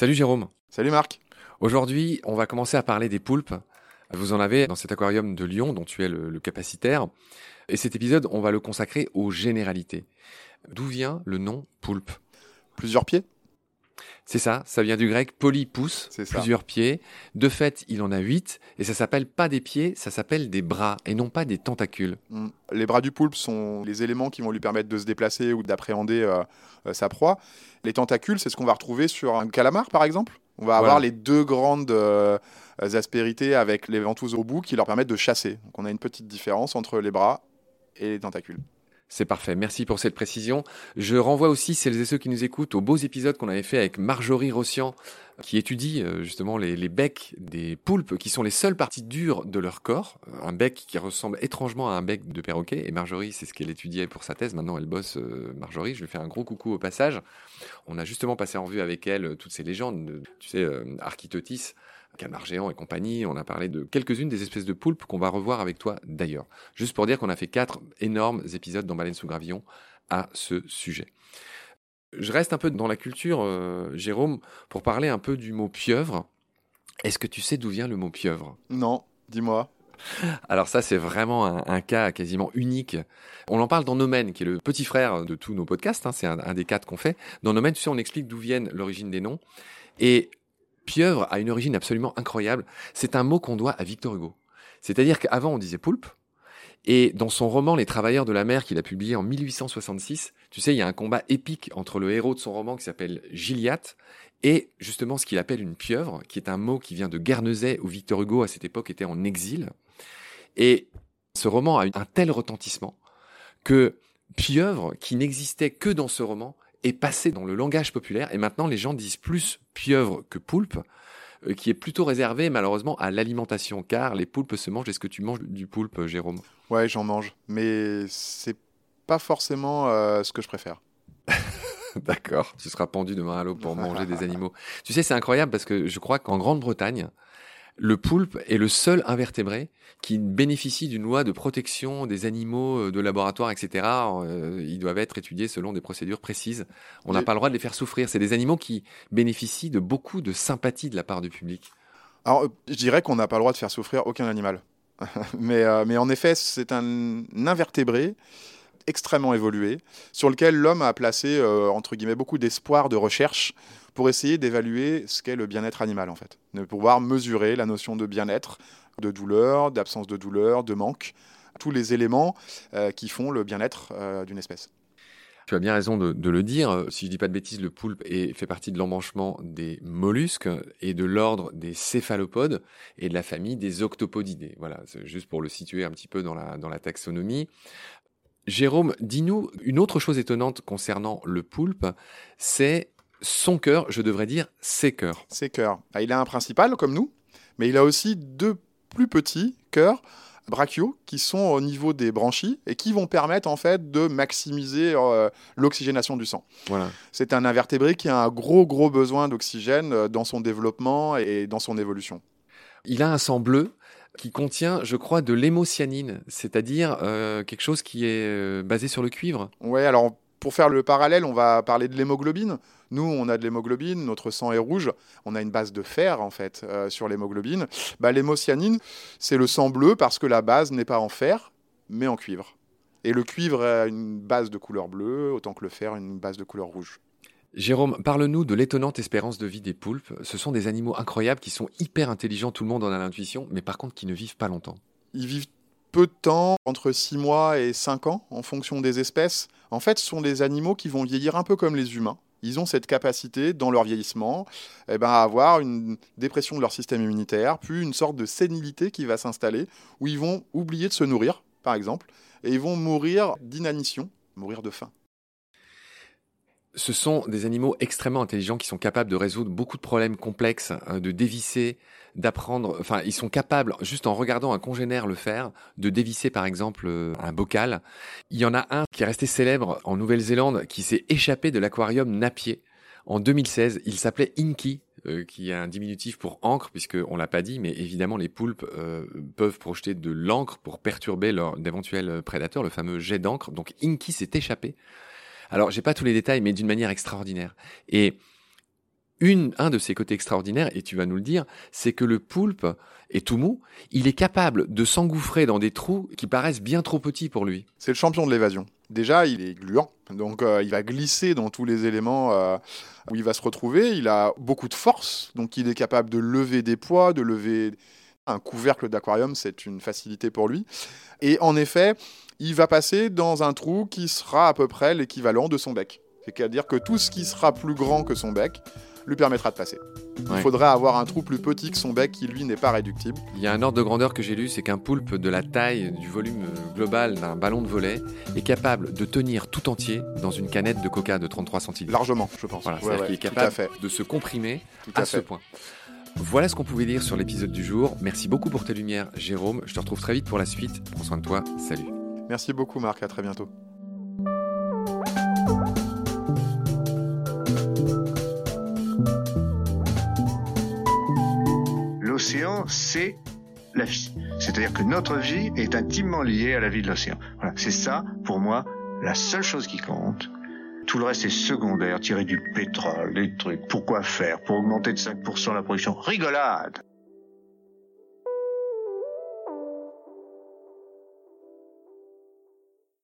Salut Jérôme. Salut Marc. Aujourd'hui, on va commencer à parler des poulpes. Vous en avez dans cet aquarium de Lyon dont tu es le, le capacitaire. Et cet épisode, on va le consacrer aux généralités. D'où vient le nom poulpe? Plusieurs pieds C'est ça, ça vient du grec polypous, C'est ça. plusieurs pieds. De fait, il en a huit, et ça s'appelle pas des pieds, ça s'appelle des bras, et non pas des tentacules. Mm. Les bras du poulpe sont les éléments qui vont lui permettre de se déplacer ou d'appréhender euh, euh, sa proie. Les tentacules, c'est ce qu'on va retrouver sur un calamar, par exemple. On va avoir Voilà. les deux grandes euh, aspérités avec les ventouses au bout qui leur permettent de chasser. Donc on a une petite différence entre les bras et les tentacules. C'est parfait, merci pour cette précision. Je renvoie aussi celles et ceux qui nous écoutent aux beaux épisodes qu'on avait fait avec Marjorie Rossian, qui étudie euh, justement les, becs des poulpes, qui sont les seules parties dures de leur corps. Un bec qui ressemble étrangement à un bec de perroquet. Et Marjorie, c'est ce qu'elle étudiait pour sa thèse. Maintenant, elle bosse, euh, Marjorie. Je lui fais un gros coucou au passage. On a justement passé en vue avec elle euh, toutes ces légendes, de, tu sais, euh, Architotis, Calmar géant et compagnie. On a parlé de quelques-unes des espèces de poulpes qu'on va revoir avec toi d'ailleurs. Juste pour dire qu'on a fait quatre énormes épisodes dans Baleine sous gravillon à ce sujet. Je reste un peu dans la culture, euh, Jérôme, pour parler un peu du mot pieuvre. Est-ce que tu sais d'où vient le mot pieuvre? Non, dis-moi. Alors ça, c'est vraiment un, un cas quasiment unique. On en parle dans Nomen, qui est le petit frère de tous nos podcasts. hein, c'est un, un des quatre qu'on fait. Dans Nomen, tu sais, on explique d'où viennent l'origine des noms. Et pieuvre a une origine absolument incroyable. C'est un mot qu'on doit à Victor Hugo. C'est-à-dire qu'avant, on disait poulpe. Et dans son roman Les Travailleurs de la mer, qu'il a publié en 1866, tu sais, il y a un combat épique entre le héros de son roman qui s'appelle Gilliatt et justement ce qu'il appelle une pieuvre, qui est un mot qui vient de Guernesey, où Victor Hugo, à cette époque, était en exil. Et ce roman a eu un tel retentissement que pieuvre, qui n'existait que dans ce roman, est passé dans le langage populaire. Et maintenant, les gens disent plus pieuvre que poulpe, euh, qui est plutôt réservé malheureusement à l'alimentation, car les poulpes se mangent. Est-ce que tu manges du poulpe, Jérôme? Ouais, j'en mange. Mais c'est pas forcément euh, ce que je préfère. D'accord, tu seras pendu demain à l'eau pour manger des animaux. Tu sais, c'est incroyable parce que je crois qu'en Grande-Bretagne, le poulpe est le seul invertébré qui bénéficie d'une loi de protection des animaux euh, de laboratoire, etc. Euh, ils doivent être étudiés selon des procédures précises. On n'a pas le droit de les faire souffrir. C'est des animaux qui bénéficient de beaucoup de sympathie de la part du public. Alors, je dirais qu'on n'a pas le droit de faire souffrir aucun animal. mais, euh, mais en effet, c'est un invertébré extrêmement évolué sur lequel l'homme a placé, euh, entre guillemets, beaucoup d'espoir de recherche pour essayer d'évaluer ce qu'est le bien-être animal, en fait. De pouvoir mesurer la notion de bien-être, de douleur, d'absence de douleur, de manque, tous les éléments euh, qui font le bien-être euh, d'une espèce. Tu as bien raison de, le dire. Si je dis pas de bêtises, le poulpe fait partie de l'embranchement des mollusques et de l'ordre des céphalopodes et de la famille des octopodidés. Voilà, juste pour le situer un petit peu dans la taxonomie. Jérôme, dis-nous une autre chose étonnante concernant le poulpe, c'est son cœur, je devrais dire ses cœurs. ses cœurs. Ah, Il a un principal, comme nous, mais il a aussi deux plus petits cœurs brachiaux qui sont au niveau des branchies et qui vont permettre en fait de maximiser euh, l'oxygénation du sang. Voilà. C'est un invertébré qui a un gros gros besoin d'oxygène euh, dans son développement et dans son évolution. Il a un sang bleu qui contient, je crois, de l'hémocyanine, c'est-à-dire euh, quelque chose qui est euh, basé sur le cuivre. Ouais, alors pour faire le parallèle, on va parler de l'hémoglobine. Nous, on a de l'hémoglobine, notre sang est rouge, on a une base de fer en fait euh, sur l'hémoglobine. Bah, L'hémocyanine, c'est le sang bleu parce que la base n'est pas en fer, mais en cuivre. Et le cuivre a une base de couleur bleue, autant que le fer a une base de couleur rouge. Jérôme, parle-nous de l'étonnante espérance de vie des poulpes. Ce sont des animaux incroyables qui sont hyper intelligents, tout le monde en a l'intuition, mais par contre qui ne vivent pas longtemps. Ils vivent peu de temps, entre 6 mois et 5 ans, en fonction des espèces. En fait, ce sont des animaux qui vont vieillir un peu comme les humains. Ils ont cette capacité, dans leur vieillissement, eh ben, à avoir une dépression de leur système immunitaire, puis une sorte de sénilité qui va s'installer, où ils vont oublier de se nourrir, par exemple, et ils vont mourir d'inanition, mourir de faim. Ce sont des animaux extrêmement intelligents qui sont capables de résoudre beaucoup de problèmes complexes, euh, de dévisser, d'apprendre. Enfin, ils sont capables, juste en regardant un congénère le faire, de dévisser par exemple euh, un bocal. Il y en a un qui est resté célèbre en Nouvelle-Zélande, qui s'est échappé de l'aquarium Napier. En 2016, il s'appelait Inky. euh, qui est un diminutif pour encre, puisqu'on l'a pas dit, mais évidemment les poulpes euh, peuvent projeter de l'encre pour perturber leur d'éventuels prédateurs, le fameux jet d'encre. Donc Inky s'est échappé. Alors j'ai pas tous les détails, mais d'une manière extraordinaire. Et un de ses côtés extraordinaires, et tu vas nous le dire, c'est que le poulpe est tout mou, il est capable de s'engouffrer dans des trous qui paraissent bien trop petits pour lui. C'est le champion de l'évasion. Déjà, il est gluant, donc euh, il va glisser dans tous les éléments euh, où il va se retrouver. Il a beaucoup de force, donc il est capable de lever des poids, de lever un couvercle d'aquarium, c'est une facilité pour lui. Et en effet, il va passer dans un trou qui sera à peu près l'équivalent de son bec. C'est-à-dire que tout ce qui sera plus grand que son bec lui permettra de passer. Il faudrait avoir un trou plus petit que son bec qui, lui, n'est pas réductible. Il y a un ordre de grandeur que j'ai lu, c'est qu'un poulpe de la taille du volume global d'un ballon de volet est capable de tenir tout entier dans une canette de coca de 33 centilitres. Largement, je pense. Voilà, c'est-à-dire qu'il est capable de se comprimer à, ce point. Voilà ce qu'on pouvait dire sur l'épisode du jour. Merci beaucoup pour tes lumières, Jérôme. Je te retrouve très vite pour la suite. Prends soin de toi. Salut. Merci beaucoup, Marc. À très bientôt. l'océan, c'est la vie. C'est-à-dire que notre vie est intimement liée à la vie de l'océan. Voilà, c'est ça, pour moi, la seule chose qui compte. Tout le reste est secondaire, tirer du pétrole, des trucs. Pourquoi faire? Pour augmenter de 5% la production Rigolade